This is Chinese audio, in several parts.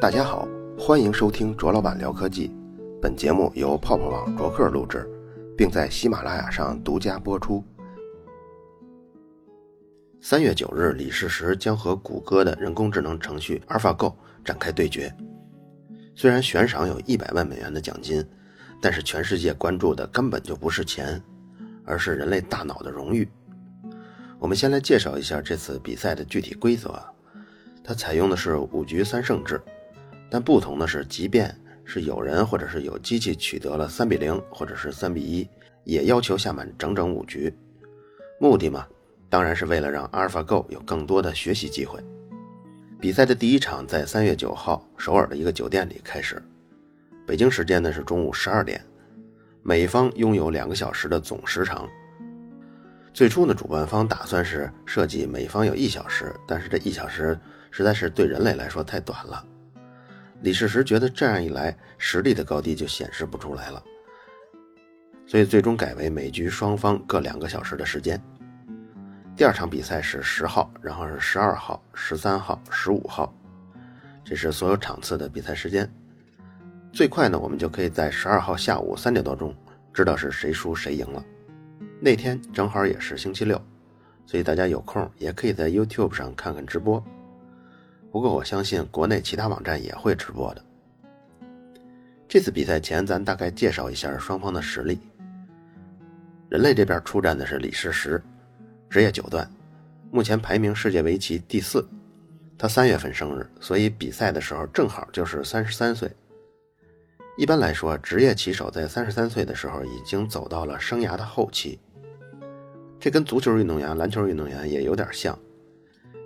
大家好，欢迎收听卓老板聊科技。本节目由泡泡网卓克录制，并在喜马拉雅上独家播出。三月九日，李世石将和谷歌的人工智能程序 AlphaGo 展开对决。虽然悬赏有一百万美元的奖金，但是全世界关注的根本就不是钱，而是人类大脑的荣誉。我们先来介绍一下这次比赛的具体规则。它采用的是五局三胜制。但不同的是，即便是有人或者是有机器取得了三比零或者是三比一，也要求下满整整五局。目的嘛，当然是为了让 AlphaGo 有更多的学习机会。比赛的第一场在三月九号首尔的一个酒店里开始，北京时间呢是中午十二点，美方拥有两个小时的总时长。最初呢，主办方打算是设计美方有一小时，但是这一小时实在是对人类来说太短了。李世石觉得这样一来，实力的高低就显示不出来了，所以最终改为每局双方各两个小时的时间。第二场比赛是十号，然后是十二号、十三号、十五号，这是所有场次的比赛时间。最快呢，我们就可以在十二号下午三点多钟知道是谁输谁赢了。那天正好也是星期六，所以大家有空也可以在 YouTube 上看看直播。不过我相信国内其他网站也会直播的。这次比赛前，咱大概介绍一下双方的实力。人类这边出战的是李世石，职业九段，目前排名世界围棋第四。他三月份生日，所以比赛的时候正好就是三十三岁。一般来说，职业棋手在三十三岁的时候已经走到了生涯的后期。这跟足球运动员、篮球运动员也有点像。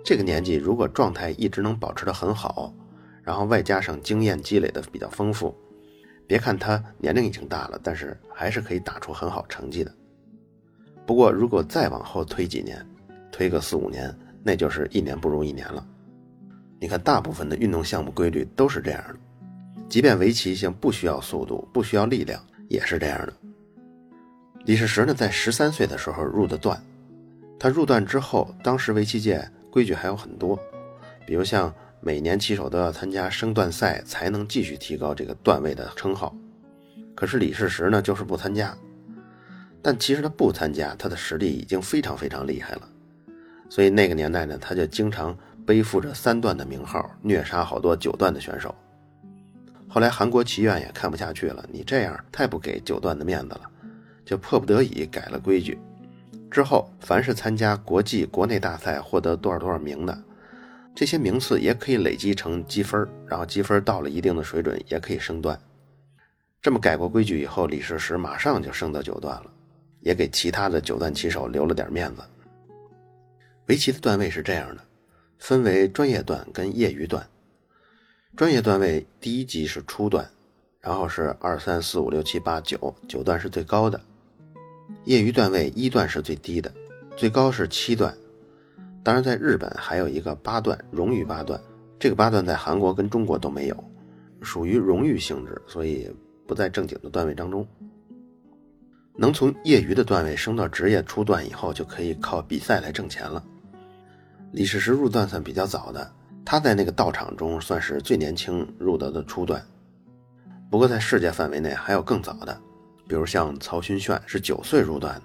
这个年纪，如果状态一直能保持得很好，然后外加上经验积累的比较丰富，别看他年龄已经大了，但是还是可以打出很好成绩的。不过，如果再往后推几年，推个四五年，那就是一年不如一年了。你看，大部分的运动项目规律都是这样的，即便围棋性不需要速度，不需要力量，也是这样的。李世石呢，在十三岁的时候入的段，他入段之后，当时围棋界。规矩还有很多，比如像每年棋手都要参加升段赛，才能继续提高这个段位的称号。可是李世石呢，就是不参加。但其实他不参加，他的实力已经非常非常厉害了。所以那个年代呢，他就经常背负着三段的名号，虐杀好多九段的选手。后来韩国棋院也看不下去了，你这样太不给九段的面子了，就迫不得已改了规矩。之后，凡是参加国际、国内大赛获得多少多少名的，这些名次也可以累积成积分，然后积分到了一定的水准，也可以升段。这么改过规矩以后，李世石马上就升到九段了，也给其他的九段棋手留了点面子。围棋的段位是这样的，分为专业段跟业余段。专业段位第一级是初段，然后是二三四五六七八九，九段是最高的。业余段位一段是最低的，最高是七段。当然，在日本还有一个八段荣誉八段，这个八段在韩国跟中国都没有，属于荣誉性质，所以不在正经的段位当中。能从业余的段位升到职业初段以后，就可以靠比赛来挣钱了。李世石入段算比较早的，他在那个道场中算是最年轻入得的初段。不过在世界范围内还有更早的。比如像曹勋炫是九岁入段的，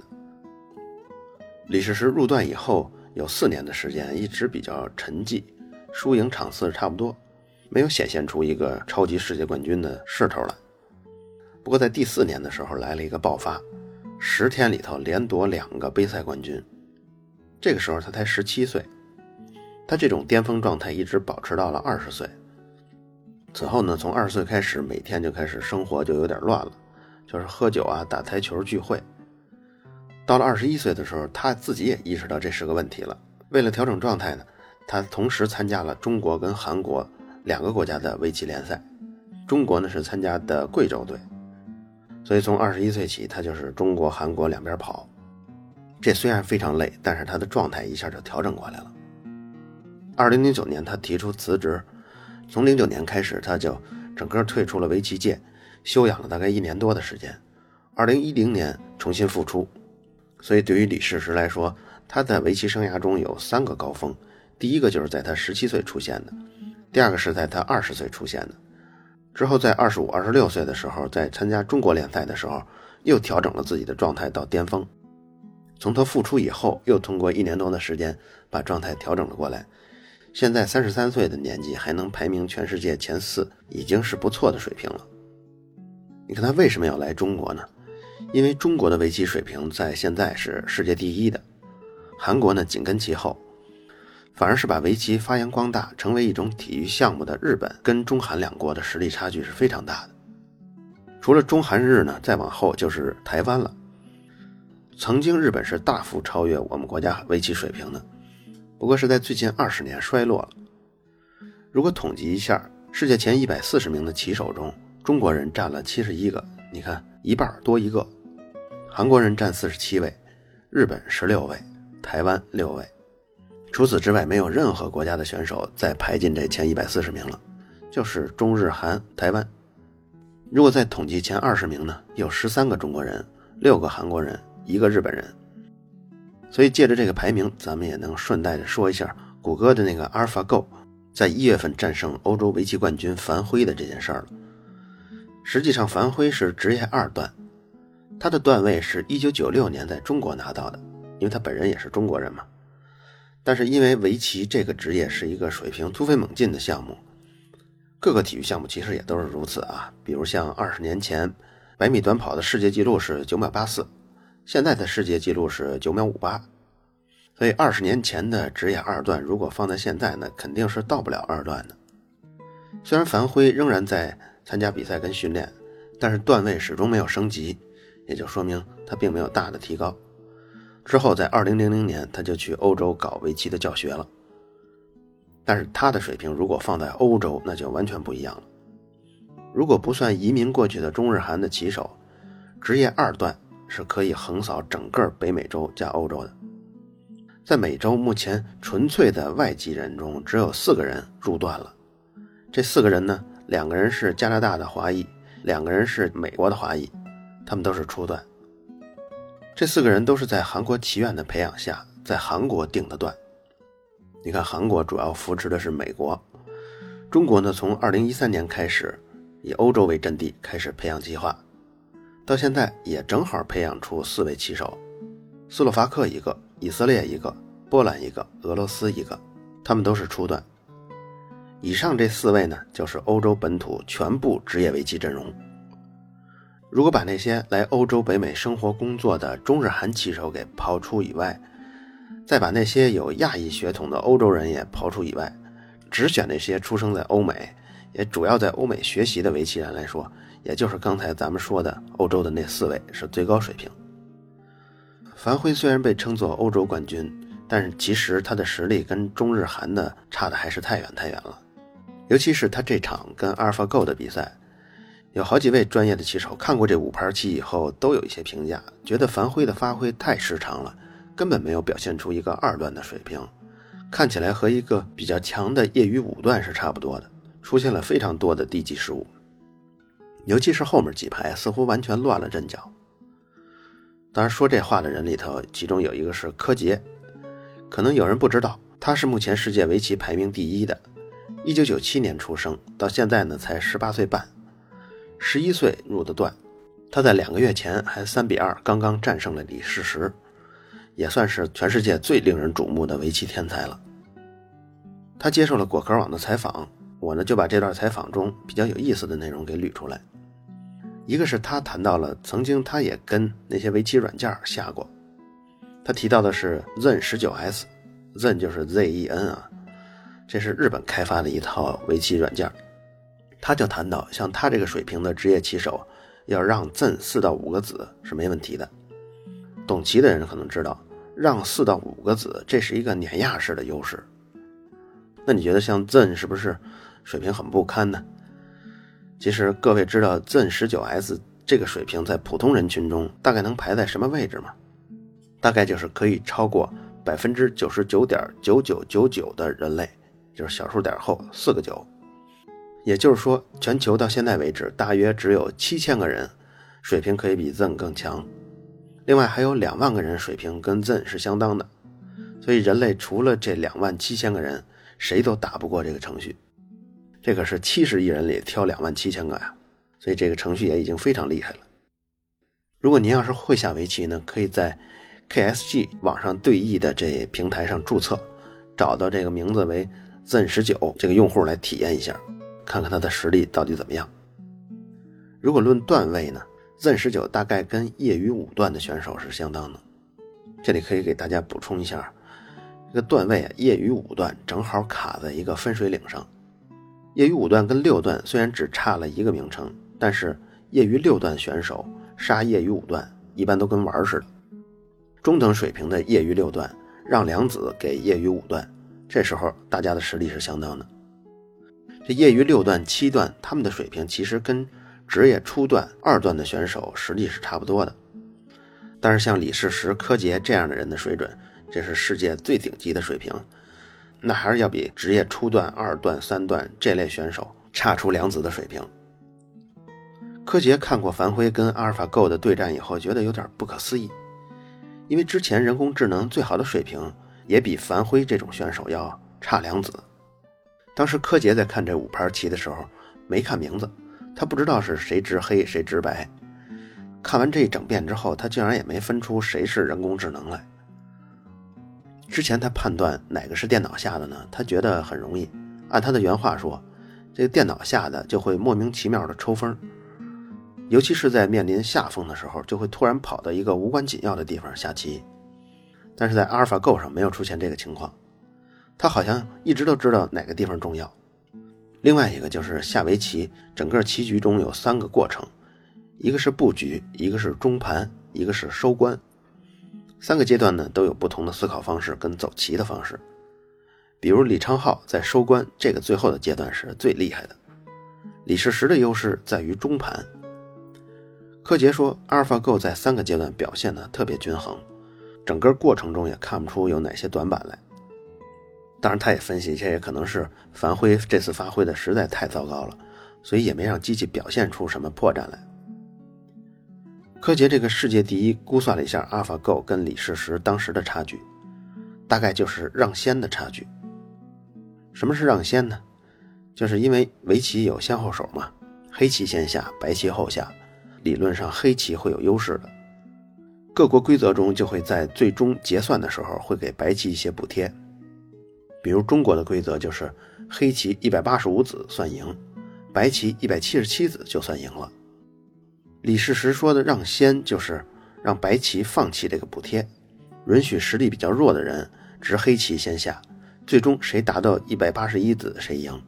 李世石入段以后有四年的时间一直比较沉寂，输赢场次差不多，没有显现出一个超级世界冠军的势头来。不过在第四年的时候来了一个爆发，十天里头连夺两个杯赛冠军，这个时候他才十七岁，他这种巅峰状态一直保持到了二十岁。此后呢，从二十岁开始每天就开始生活就有点乱了。就是喝酒啊，打台球聚会。到了二十一岁的时候，他自己也意识到这是个问题了。为了调整状态呢，他同时参加了中国跟韩国两个国家的围棋联赛。中国呢是参加的贵州队，所以从二十一岁起，他就是中国、韩国两边跑。这虽然非常累，但是他的状态一下就调整过来了。二零零九年，他提出辞职。从零九年开始，他就整个退出了围棋界。休养了大概一年多的时间，二零一零年重新复出。所以对于李世石来说，他在围棋生涯中有三个高峰。第一个就是在他十七岁出现的，第二个是在他二十岁出现的。之后在二十五、二十六岁的时候，在参加中国联赛的时候，又调整了自己的状态到巅峰。从他复出以后，又通过一年多的时间把状态调整了过来。现在三十三岁的年纪还能排名全世界前四，已经是不错的水平了。你看他为什么要来中国呢？因为中国的围棋水平在现在是世界第一的，韩国呢紧跟其后，反而是把围棋发扬光大，成为一种体育项目的日本跟中韩两国的实力差距是非常大的。除了中韩日呢，再往后就是台湾了。曾经日本是大幅超越我们国家围棋水平的，不过是在最近二十年衰落了。如果统计一下，世界前一百四十名的棋手中，中国人占了七十一个，你看一半多一个。韩国人占四十七位，日本十六位，台湾六位。除此之外，没有任何国家的选手再排进这前一百四十名了，就是中日韩台湾。如果再统计前二十名呢，有十三个中国人，六个韩国人。一个日本人，所以借着这个排名，咱们也能顺带的说一下谷歌的那个 AlphaGo 在一月份战胜欧洲围棋冠军樊辉的这件事儿了。实际上，樊辉是职业二段，他的段位是一九九六年在中国拿到的，因为他本人也是中国人嘛。但是因为围棋这个职业是一个水平突飞猛进的项目，各个体育项目其实也都是如此啊。比如像二十年前，百米短跑的世界纪录是九秒八四。现在的世界纪录是九秒五八，所以二十年前的职业二段，如果放在现在呢，肯定是到不了二段的。虽然樊辉仍然在参加比赛跟训练，但是段位始终没有升级，也就说明他并没有大的提高。之后在二零零零年，他就去欧洲搞围棋的教学了。但是他的水平如果放在欧洲，那就完全不一样了。如果不算移民过去的中日韩的棋手，职业二段。是可以横扫整个北美洲加欧洲的。在美洲，目前纯粹的外籍人中只有四个人入段了。这四个人呢，两个人是加拿大的华裔，两个人是美国的华裔，他们都是初段。这四个人都是在韩国棋院的培养下，在韩国定的段。你看，韩国主要扶持的是美国，中国呢，从二零一三年开始，以欧洲为阵地开始培养计划。到现在也正好培养出四位棋手，斯洛伐克一个，以色列一个，波兰一个，俄罗斯一个，他们都是初段。以上这四位呢，就是欧洲本土全部职业围棋阵容。如果把那些来欧洲、北美生活工作的中日韩棋手给抛出以外，再把那些有亚裔血统的欧洲人也抛出以外，只选那些出生在欧美，也主要在欧美学习的围棋人来说。也就是刚才咱们说的，欧洲的那四位是最高水平。樊辉虽然被称作欧洲冠军，但是其实他的实力跟中日韩的差的还是太远太远了。尤其是他这场跟阿尔法 Go 的比赛，有好几位专业的棋手看过这五盘棋以后，都有一些评价，觉得樊辉的发挥太失常了，根本没有表现出一个二段的水平，看起来和一个比较强的业余五段是差不多的，出现了非常多的低级失误。尤其是后面几排，似乎完全乱了阵脚。当然，说这话的人里头，其中有一个是柯洁，可能有人不知道，他是目前世界围棋排名第一的。一九九七年出生，到现在呢才十八岁半，十一岁入的段。他在两个月前还三比二刚刚战胜了李世石，也算是全世界最令人瞩目的围棋天才了。他接受了果壳网的采访，我呢就把这段采访中比较有意思的内容给捋出来。一个是他谈到了曾经他也跟那些围棋软件下过，他提到的是 Zen 十九 S，Zen 就是 Z E N 啊，这是日本开发的一套围棋软件。他就谈到，像他这个水平的职业棋手，要让 Zen 四到五个子是没问题的。懂棋的人可能知道，让四到五个子这是一个碾压式的优势。那你觉得像 Zen 是不是水平很不堪呢？其实各位知道 Zen 十九 S 这个水平在普通人群中大概能排在什么位置吗？大概就是可以超过百分之九十九点九九九九的人类，就是小数点后四个九。也就是说，全球到现在为止，大约只有七千个人水平可以比 Zen 更强，另外还有两万个人水平跟 Zen 是相当的。所以人类除了这两万七千个人，谁都打不过这个程序。这可是七十亿人里挑两万七千个呀，所以这个程序也已经非常厉害了。如果您要是会下围棋呢，可以在 KSG 网上对弈的这平台上注册，找到这个名字为 Zen 十九这个用户来体验一下，看看他的实力到底怎么样。如果论段位呢，Zen 十九大概跟业余五段的选手是相当的。这里可以给大家补充一下，这个段位啊，业余五段正好卡在一个分水岭上。业余五段跟六段虽然只差了一个名称，但是业余六段选手杀业余五段一般都跟玩似的。中等水平的业余六段让两子给业余五段，这时候大家的实力是相当的。这业余六段、七段他们的水平其实跟职业初段二段的选手实力是差不多的。但是像李世石、柯洁这样的人的水准，这是世界最顶级的水平，那还是要比职业初段、二段、三段这类选手差出两子的水平。柯洁看过樊辉跟阿尔法 Go 的对战以后，觉得有点不可思议，因为之前人工智能最好的水平也比樊辉这种选手要差两子。当时柯洁在看这五盘棋的时候，没看名字，他不知道是谁执黑谁执白。看完这一整遍之后，他竟然也没分出谁是人工智能来。之前他判断哪个是电脑下的呢？他觉得很容易，按他的原话说，这个电脑下的就会莫名其妙的抽风，尤其是在面临下风的时候，就会突然跑到一个无关紧要的地方下棋。但是在阿尔法 Go 上没有出现这个情况，他好像一直都知道哪个地方重要。另外一个就是下围棋，整个棋局中有三个过程。一个是布局，一个是中盘，一个是收官，三个阶段呢都有不同的思考方式跟走棋的方式。比如李昌镐在收官这个最后的阶段是最厉害的，李世石的优势在于中盘。柯洁说，阿尔法 Go 在三个阶段表现的特别均衡，整个过程中也看不出有哪些短板来。当然，他也分析，这也可能是樊辉这次发挥的实在太糟糕了，所以也没让机器表现出什么破绽来。柯洁这个世界第一估算了一下，AlphaGo 跟李世石当时的差距，大概就是让先的差距。什么是让先呢？就是因为围棋有先后手嘛，黑棋先下，白棋后下，理论上黑棋会有优势的。各国规则中就会在最终结算的时候会给白棋一些补贴，比如中国的规则就是黑棋一百八十五子算赢，白棋一百七十七子就算赢了。李世石说的“让先”就是让白棋放弃这个补贴，允许实力比较弱的人执黑棋先下，最终谁达到一百八十一子谁赢。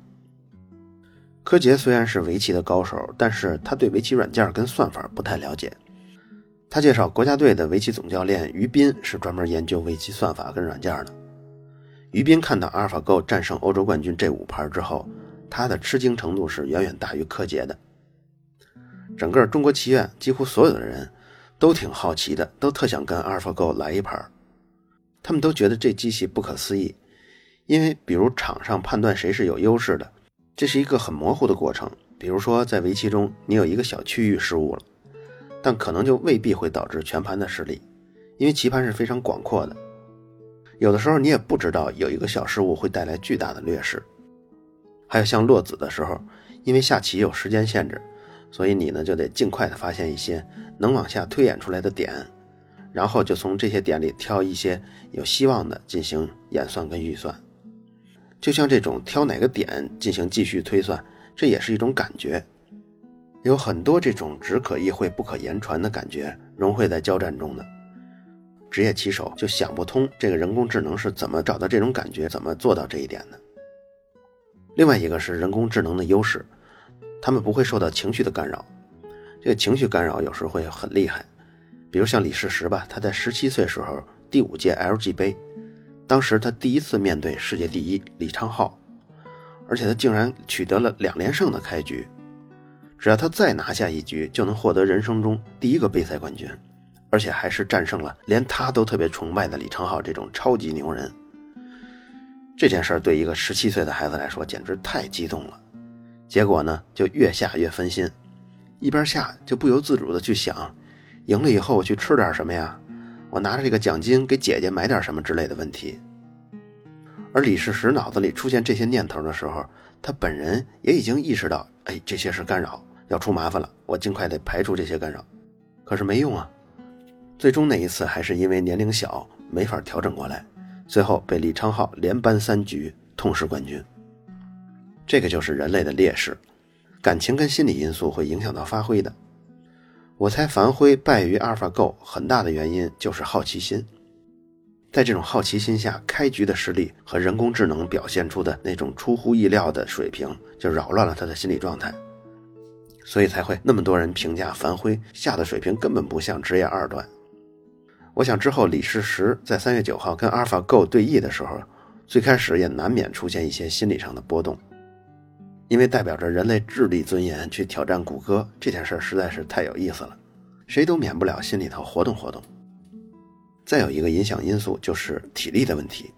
柯洁虽然是围棋的高手，但是他对围棋软件跟算法不太了解。他介绍，国家队的围棋总教练于斌是专门研究围棋算法跟软件的。于斌看到阿尔法 Go 战胜欧洲冠军这五盘之后，他的吃惊程度是远远大于柯洁的。整个中国棋院几乎所有的人都挺好奇的，都特想跟 AlphaGo 来一盘。他们都觉得这机器不可思议，因为比如场上判断谁是有优势的，这是一个很模糊的过程。比如说在围棋中，你有一个小区域失误了，但可能就未必会导致全盘的失利，因为棋盘是非常广阔的。有的时候你也不知道有一个小失误会带来巨大的劣势。还有像落子的时候，因为下棋有时间限制。所以你呢就得尽快的发现一些能往下推演出来的点，然后就从这些点里挑一些有希望的进行演算跟预算。就像这种挑哪个点进行继续推算，这也是一种感觉。有很多这种只可意会不可言传的感觉融汇在交战中的职业棋手就想不通这个人工智能是怎么找到这种感觉，怎么做到这一点的。另外一个是人工智能的优势。他们不会受到情绪的干扰，这个情绪干扰有时候会很厉害。比如像李世石吧，他在十七岁时候第五届 LG 杯，当时他第一次面对世界第一李昌镐，而且他竟然取得了两连胜的开局。只要他再拿下一局，就能获得人生中第一个杯赛冠军，而且还是战胜了连他都特别崇拜的李昌镐这种超级牛人。这件事对一个十七岁的孩子来说，简直太激动了。结果呢，就越下越分心，一边下就不由自主的去想，赢了以后我去吃点什么呀？我拿着这个奖金给姐姐买点什么之类的问题。而李世石脑子里出现这些念头的时候，他本人也已经意识到，哎，这些是干扰，要出麻烦了，我尽快得排除这些干扰。可是没用啊，最终那一次还是因为年龄小，没法调整过来，最后被李昌镐连扳三局，痛失冠军。这个就是人类的劣势，感情跟心理因素会影响到发挥的。我猜樊辉败于阿尔法 Go 很大的原因就是好奇心。在这种好奇心下，开局的实力和人工智能表现出的那种出乎意料的水平，就扰乱了他的心理状态，所以才会那么多人评价樊辉下的水平根本不像职业二段。我想之后李世石在三月九号跟阿尔法 Go 对弈的时候，最开始也难免出现一些心理上的波动，因为代表着人类智力尊严去挑战谷歌这件事实在是太有意思了，谁都免不了心里头活动活动。再有一个影响因素就是体力的问题，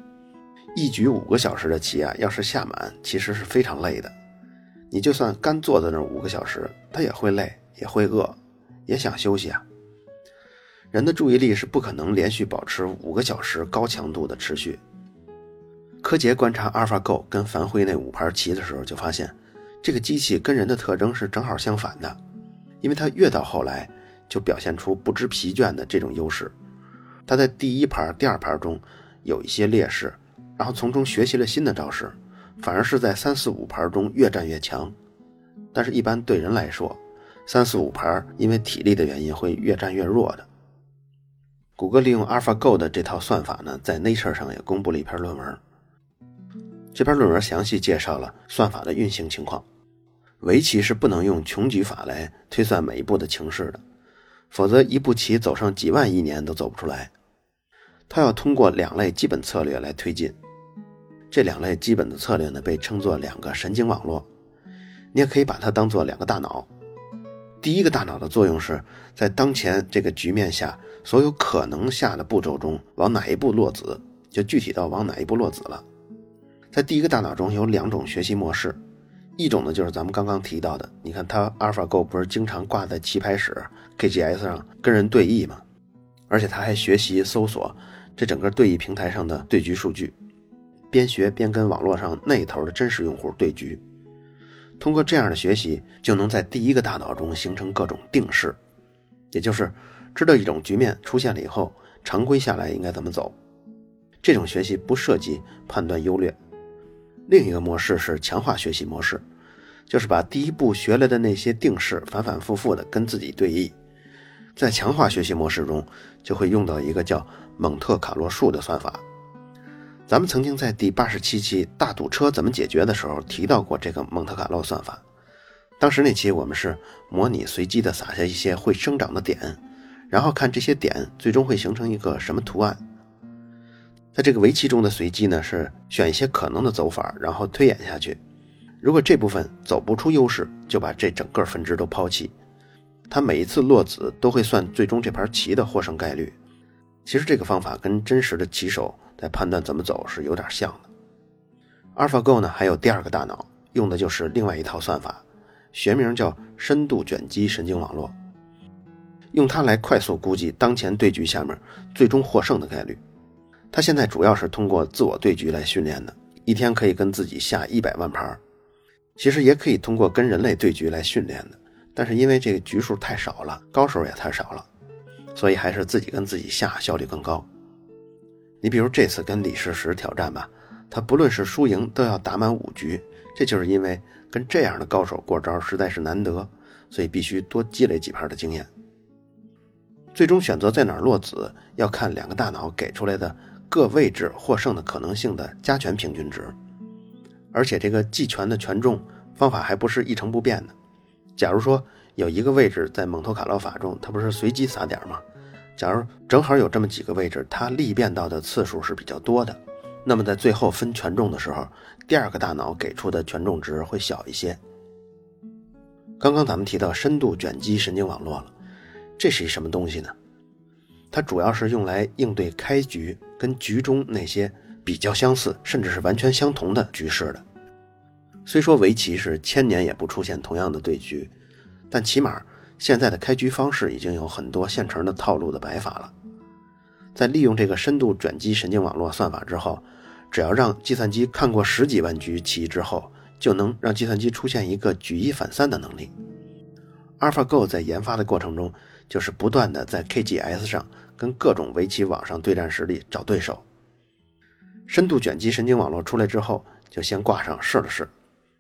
一局五个小时的棋啊，要是下满，其实是非常累的。你就算干坐在那五个小时，他也会累，也会饿，也想休息啊。人的注意力是不可能连续保持五个小时高强度的持续。柯洁观察阿尔法 Go 跟樊辉那五盘棋的时候，就发现这个机器跟人的特征是正好相反的，因为它越到后来就表现出不知疲倦的这种优势。他在第一盘、第二盘中有一些劣势，然后从中学习了新的招式，反而是在三四五盘中越战越强。但是，一般对人来说，三四五盘因为体力的原因会越战越弱的。谷歌利用 AlphaGo 的这套算法呢，在 Nature 上也公布了一篇论文。这篇论文详细介绍了算法的运行情况。围棋是不能用穷举法来推算每一步的情势的。否则，一步棋走上几万亿年都走不出来。它要通过两类基本策略来推进。这两类基本的策略呢，被称作两个神经网络。你也可以把它当做两个大脑。第一个大脑的作用是在当前这个局面下，所有可能下的步骤中，往哪一步落子，就具体到往哪一步落子了。在第一个大脑中有两种学习模式。一种呢，就是咱们刚刚提到的，你看它 AlphaGo 不是经常挂在棋牌室 KGS 上跟人对弈吗？而且它还学习搜索这整个对弈平台上的对局数据，边学边跟网络上那头的真实用户对局。通过这样的学习，就能在第一个大脑中形成各种定式，也就是知道一种局面出现了以后，常规下来应该怎么走。这种学习不涉及判断优劣。另一个模式是强化学习模式，就是把第一步学来的那些定式反反复复的跟自己对弈。在强化学习模式中，就会用到一个叫蒙特卡洛数的算法。咱们曾经在第八十七期大堵车怎么解决的时候提到过这个蒙特卡洛算法。当时那期我们是模拟随机的撒下一些会生长的点，然后看这些点最终会形成一个什么图案。在这个围棋中的随机呢，是选一些可能的走法，然后推演下去。如果这部分走不出优势，就把这整个分支都抛弃。他每一次落子都会算最终这盘棋的获胜概率。其实这个方法跟真实的棋手在判断怎么走是有点像的。AlphaGo 呢还有第二个大脑，用的就是另外一套算法，学名叫深度卷积神经网络，用它来快速估计当前对局下面最终获胜的概率。他现在主要是通过自我对局来训练的，一天可以跟自己下一百万盘其实也可以通过跟人类对局来训练的，但是因为这个局数太少了，高手也太少了，所以还是自己跟自己下效率更高。你比如这次跟李世石挑战吧，他不论是输赢都要打满五局，这就是因为跟这样的高手过招实在是难得，所以必须多积累几盘的经验。最终选择在哪儿落子，要看两个大脑给出来的。各位置获胜的可能性的加权平均值，而且这个计权的权重方法还不是一成不变的。假如说有一个位置在蒙特卡洛法中，它不是随机撒点吗？假如正好有这么几个位置，它历变到的次数是比较多的，那么在最后分权重的时候，第二个大脑给出的权重值会小一些。刚刚咱们提到深度卷积神经网络了，这是一什么东西呢？它主要是用来应对开局跟局中那些比较相似，甚至是完全相同的局势的。虽说围棋是千年也不出现同样的对局，但起码现在的开局方式已经有很多现成的套路的摆法了。在利用这个深度卷积神经网络算法之后，只要让计算机看过十几万局棋之后，就能让计算机出现一个举一反三的能力。AlphaGo 在研发的过程中，就是不断的在 KGS 上跟各种围棋网上对战实力找对手。深度卷积神经网络出来之后，就先挂上试了试，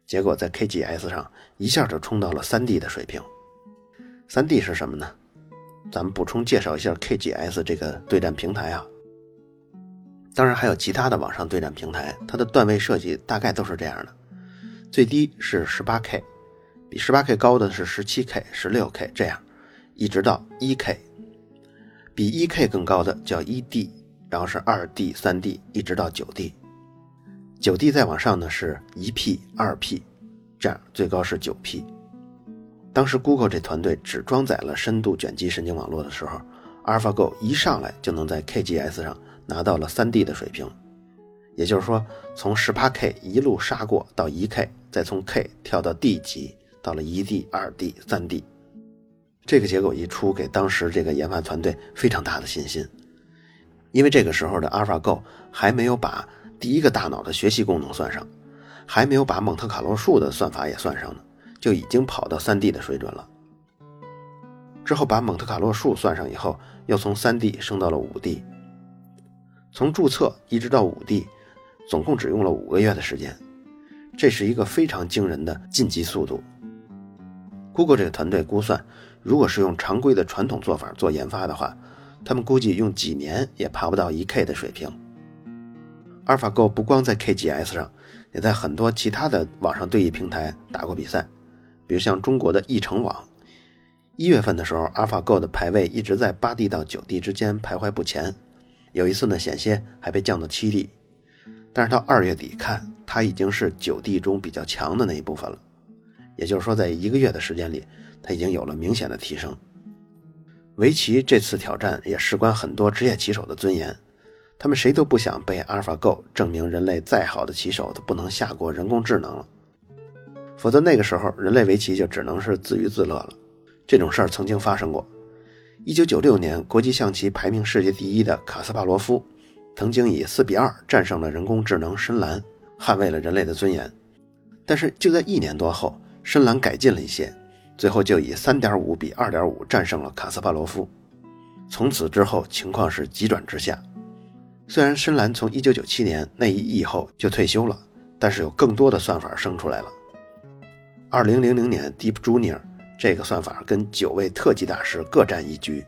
结果在 KGS 上一下就冲到了 3D 的水平。3D 是什么呢？咱们补充介绍一下 KGS 这个对战平台啊。当然还有其他的网上对战平台，它的段位设计大概都是这样的：最低是 18K。比 18K 高的是 17K、16K 这样，一直到 1K，比 1K 更高的叫 1D，然后是 2D、3D，一直到 9D。9D 再往上呢是一 P、二 P，这样最高是 9P。当时 Google 这团队只装载了深度卷积神经网络的时候，AlphaGo 一上来就能在 KGS 上拿到了 3D 的水平，也就是说从 18K 一路杀过到 1K，再从 K 跳到 D 级。到了一 D、二 D、三 D，这个结果一出，给当时这个研发团队非常大的信心，因为这个时候的 AlphaGo 还没有把第一个大脑的学习功能算上，还没有把蒙特卡洛数的算法也算上呢，就已经跑到三 D 的水准了。之后把蒙特卡洛数算上以后，又从三 D 升到了五 D，从注册一直到五 D，总共只用了五个月的时间，这是一个非常惊人的晋级速度。Google 这个团队估算，如果是用常规的传统做法做研发的话，他们估计用几年也爬不到一 K 的水平。AlphaGo 不光在 KGS 上，也在很多其他的网上对弈平台打过比赛，比如像中国的易成网。一月份的时候，AlphaGo 的排位一直在八 D 到九 D 之间徘徊不前，有一次呢险些还被降到七 D，但是到二月底看，它已经是九 D 中比较强的那一部分了。也就是说，在一个月的时间里，他已经有了明显的提升。围棋这次挑战也事关很多职业棋手的尊严，他们谁都不想被 AlphaGo 证明人类再好的棋手都不能下过人工智能了，否则那个时候人类围棋就只能是自娱自乐了。这种事儿曾经发生过。一九九六年，国际象棋排名世界第一的卡斯帕罗夫，曾经以四比二战胜了人工智能深蓝，捍卫了人类的尊严。但是就在一年多后，深蓝改进了一些，最后就以三点五比二点五战胜了卡斯帕罗夫。从此之后，情况是急转直下。虽然深蓝从一九九七年那一役后就退休了，但是有更多的算法生出来了。二零零零年，Deep Junior 这个算法跟九位特级大师各占一局，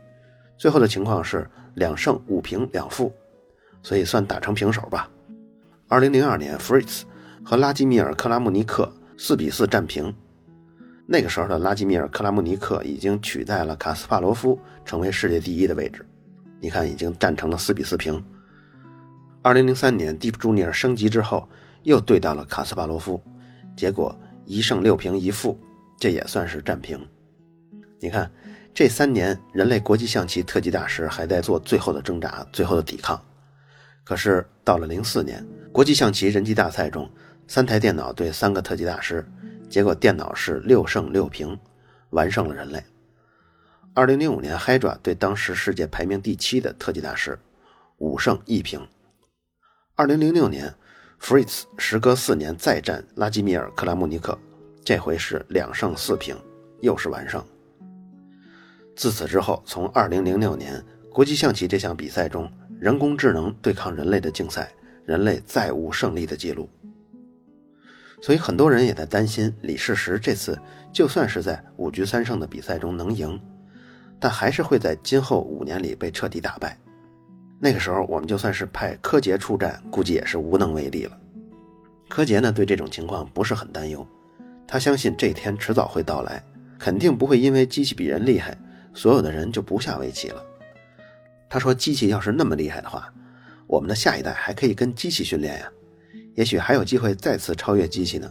最后的情况是两胜五平两负，所以算打成平手吧。二零零二年，Fritz 和拉基米尔·克拉姆尼克四比四战平。那个时候的拉基米尔·克拉姆尼克已经取代了卡斯帕罗夫，成为世界第一的位置。你看，已经战成了四比四平。二零零三年，蒂普朱尼尔升级之后，又对到了卡斯帕罗夫，结果一胜六平一负，这也算是战平。你看，这三年人类国际象棋特级大师还在做最后的挣扎、最后的抵抗。可是到了零四年，国际象棋人机大赛中，三台电脑对三个特级大师。结果电脑是六胜六平，完胜了人类。二零零五年，Hydra 对当时世界排名第七的特级大师五胜一平。二零零六年，Fritz 时隔四年再战拉基米尔·克拉姆尼克，这回是两胜四平，又是完胜。自此之后，从二零零六年国际象棋这项比赛中，人工智能对抗人类的竞赛，人类再无胜利的记录。所以很多人也在担心，李世石这次就算是在五局三胜的比赛中能赢，但还是会在今后五年里被彻底打败。那个时候，我们就算是派柯洁出战，估计也是无能为力了。柯洁呢，对这种情况不是很担忧，他相信这天迟早会到来，肯定不会因为机器比人厉害，所有的人就不下围棋了。他说，机器要是那么厉害的话，我们的下一代还可以跟机器训练呀。也许还有机会再次超越机器呢。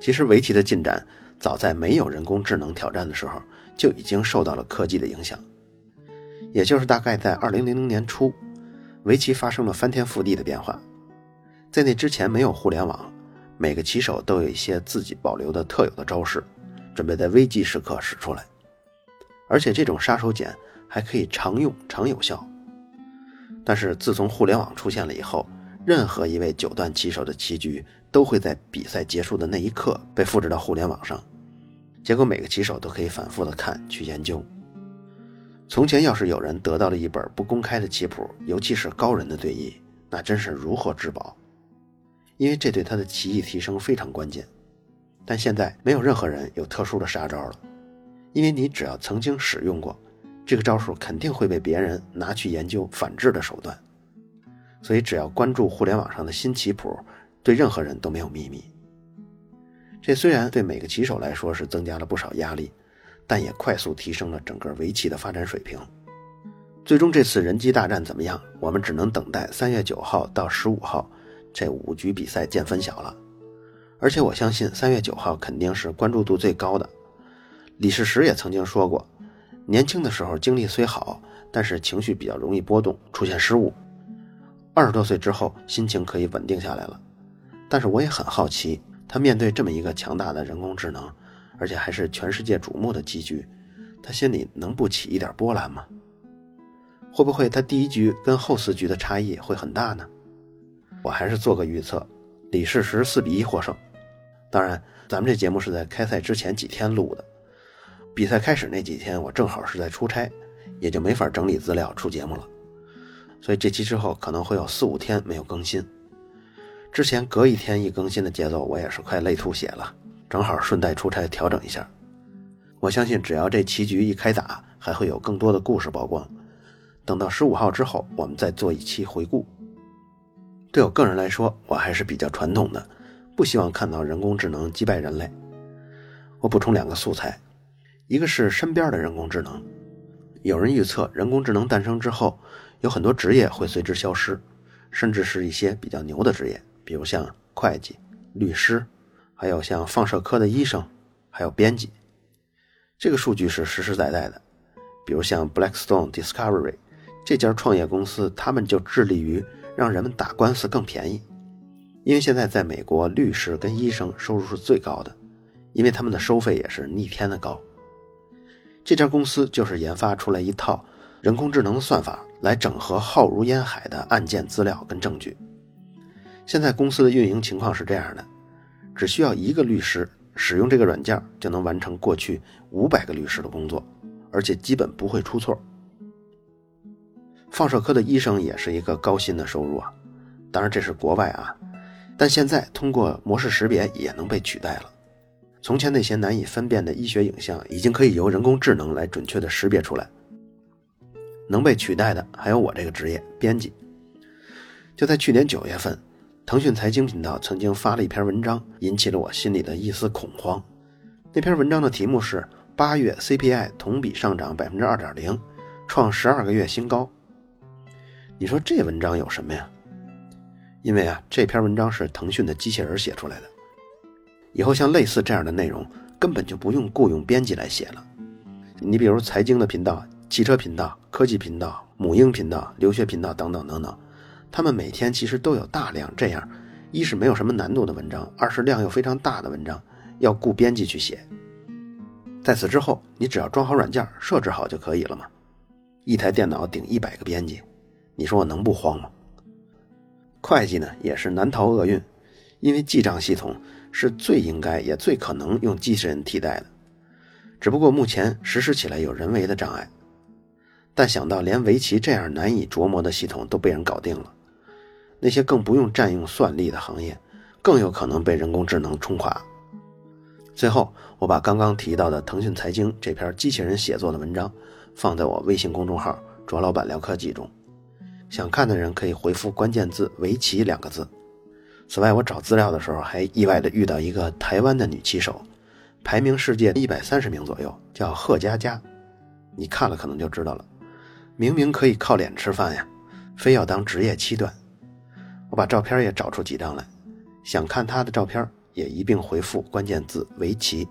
其实围棋的进展，早在没有人工智能挑战的时候，就已经受到了科技的影响。也就是大概在二零零零年初，围棋发生了翻天覆地的变化。在那之前没有互联网，每个棋手都有一些自己保留的特有的招式，准备在危机时刻使出来。而且这种杀手锏还可以常用常有效。但是自从互联网出现了以后，任何一位九段棋手的棋局都会在比赛结束的那一刻被复制到互联网上，结果每个棋手都可以反复的看去研究。从前要是有人得到了一本不公开的棋谱，尤其是高人的对弈，那真是如获至宝，因为这对他的棋艺提升非常关键。但现在没有任何人有特殊的杀招了，因为你只要曾经使用过，这个招数肯定会被别人拿去研究反制的手段。所以只要关注互联网上的新棋谱，对任何人都没有秘密。这虽然对每个棋手来说是增加了不少压力，但也快速提升了整个围棋的发展水平。最终这次人机大战怎么样？我们只能等待三月九号到十五号这五局比赛见分晓了。而且我相信三月九号肯定是关注度最高的。李世石也曾经说过，年轻的时候精力虽好，但是情绪比较容易波动，出现失误。二十多岁之后，心情可以稳定下来了。但是我也很好奇，他面对这么一个强大的人工智能，而且还是全世界瞩目的棋局，他心里能不起一点波澜吗？会不会他第一局跟后四局的差异会很大呢？我还是做个预测，李世石四比一获胜。当然，咱们这节目是在开赛之前几天录的，比赛开始那几天我正好是在出差，也就没法整理资料出节目了，所以这期之后可能会有四五天没有更新。之前隔一天一更新的节奏，我也是快累吐血了，正好顺带出差调整一下。我相信只要这棋局一开打，还会有更多的故事曝光。等到十五号之后，我们再做一期回顾。对我个人来说，我还是比较传统的。不希望看到人工智能击败人类。我补充两个素材，一个是身边的人工智能。有人预测，人工智能诞生之后，有很多职业会随之消失，甚至是一些比较牛的职业，比如像会计、律师，还有像放射科的医生，还有编辑。这个数据是实实在在的。比如像 Blackstone Discovery 这家创业公司，他们就致力于让人们打官司更便宜。因为现在在美国，律师跟医生收入是最高的，因为他们的收费也是逆天的高。这家公司就是研发出来一套人工智能的算法，来整合浩如烟海的案件资料跟证据。现在公司的运营情况是这样的：只需要一个律师使用这个软件，就能完成过去五百个律师的工作，而且基本不会出错。放射科的医生也是一个高薪的收入啊，当然这是国外啊。但现在通过模式识别也能被取代了。从前那些难以分辨的医学影像，已经可以由人工智能来准确的识别出来。能被取代的还有我这个职业——编辑。就在去年九月份，腾讯财经频道曾经发了一篇文章，引起了我心里的一丝恐慌。那篇文章的题目是“八月 CPI 同比上涨百分之二点零，创十二个月新高”。你说这文章有什么呀？因为啊，这篇文章是腾讯的机器人写出来的，以后像类似这样的内容，根本就不用雇佣编辑来写了。你比如财经的频道、汽车频道、科技频道、母婴频道、留学频道等等等等，他们每天其实都有大量这样，一是没有什么难度的文章，二是量又非常大的文章，要雇编辑去写。在此之后，你只要装好软件，设置好就可以了嘛。一台电脑顶一百个编辑，你说我能不慌吗？会计呢也是难逃厄运，因为记账系统是最应该也最可能用机器人替代的，只不过目前实施起来有人为的障碍。但想到连围棋这样难以琢磨的系统都被人搞定了，那些更不用占用算力的行业，更有可能被人工智能冲垮。最后，我把刚刚提到的腾讯财经这篇机器人写作的文章放在我微信公众号“卓老板聊科技”中。想看的人可以回复关键字“围棋”两个字。此外，我找资料的时候还意外的遇到一个台湾的女棋手，排名世界一百三十名左右，叫贺佳佳。你看了可能就知道了。明明可以靠脸吃饭呀，非要当职业七段。我把照片也找出几张来，想看他的照片也一并回复关键字“围棋”。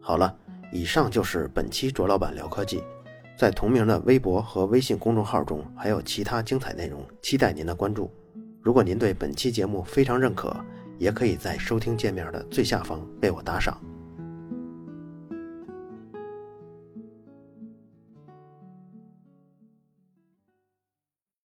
好了，以上就是本期卓老板聊科技。在同名的微博和微信公众号中，还有其他精彩内容，期待您的关注。如果您对本期节目非常认可，也可以在收听界面的最下方为我打赏。